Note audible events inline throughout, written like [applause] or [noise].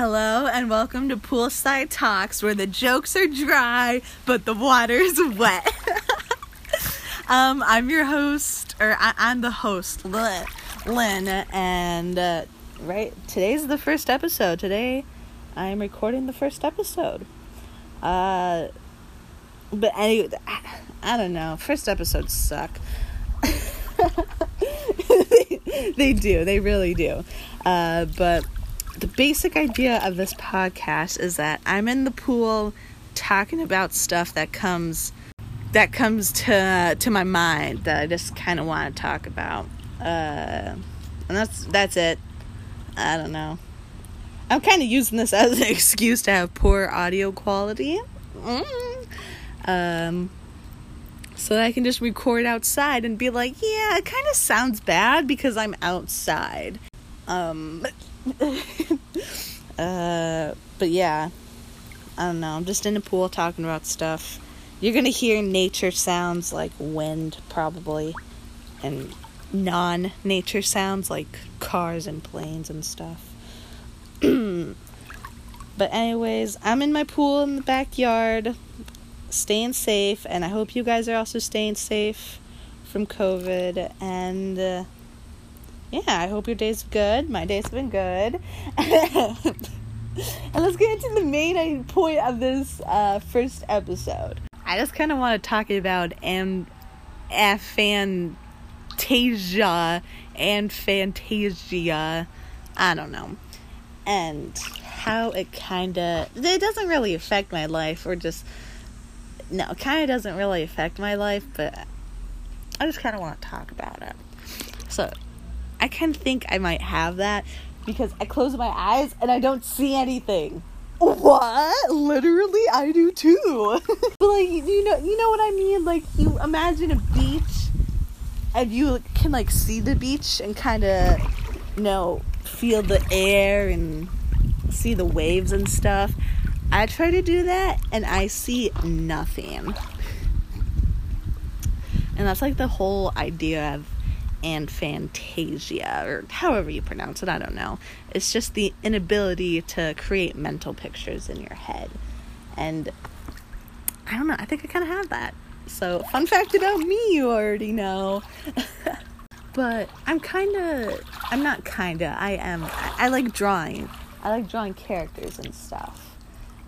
Hello and welcome to Poolside Talks, where the jokes are dry but the water's wet. [laughs] um, I'm your host, or I- am the host, Lynn, and uh, right today's the first episode. Today, I'm recording the first episode. Uh, but anyway, I don't know. First episodes suck. [laughs] they do. They really do. Uh, but the basic idea of this podcast is that I'm in the pool talking about stuff that comes that comes to to my mind that I just kind of want to talk about. Uh, and that's that's it. I don't know. I'm kind of using this as an [laughs] excuse to have poor audio quality. Mm. Um, so that I can just record outside and be like, yeah, it kind of sounds bad because I'm outside. Um, [laughs] uh, but yeah, I don't know. I'm just in the pool talking about stuff. You're gonna hear nature sounds like wind, probably, and non nature sounds like cars and planes and stuff. [clears throat] but, anyways, I'm in my pool in the backyard, staying safe, and I hope you guys are also staying safe from COVID. And, uh, yeah, I hope your day's good. My day's been good. [laughs] and let's get into the main point of this uh, first episode. I just kind of want to talk about am- aphantasia and fantasia. I don't know. And how it kind of. It doesn't really affect my life, or just. No, it kind of doesn't really affect my life, but I just kind of want to talk about it. So, I kind of think I might have that because I close my eyes and I don't see anything. What? Literally, I do too. [laughs] but like, you know, you know what I mean? Like, you imagine a beach, and you can like see the beach and kind of, you know, feel the air and see the waves and stuff. I try to do that, and I see nothing. And that's like the whole idea of aphantasia, or however you pronounce it, I don't know. It's just the inability to create mental pictures in your head. And I don't know, I think I kind of have that. So, fun fact about me, you already know. [laughs] but I'm kind of, I'm not kind of, I am, I, I like drawing. I like drawing characters and stuff.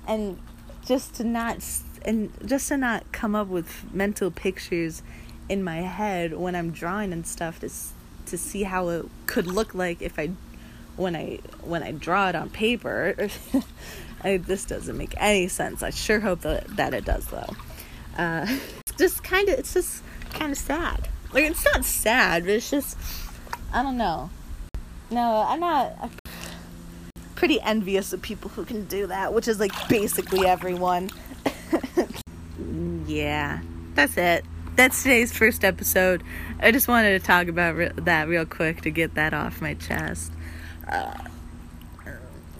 And just to not, and just to not come up with mental pictures in my head when I'm drawing and stuff to to see how it could look like if I when I when I draw it on paper. [laughs] I, this doesn't make any sense. I sure hope that that it does though. Uh, [laughs] just kind of it's just kind of sad. Like it's not sad, but it's just I don't know. No, I'm not. I'm pretty envious of people who can do that, which is like basically everyone. [laughs] yeah, that's it that's today's first episode. I just wanted to talk about re- that real quick to get that off my chest. Uh,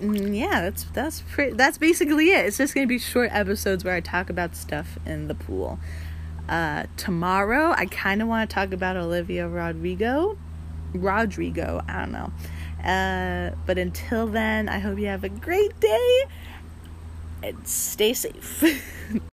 mm, yeah, that's that's pretty. That's basically it. It's just gonna be short episodes where I talk about stuff in the pool. Uh, tomorrow, I kind of want to talk about Olivia Rodrigo. Rodrigo, I don't know. Uh, but until then, I hope you have a great day and stay safe. [laughs]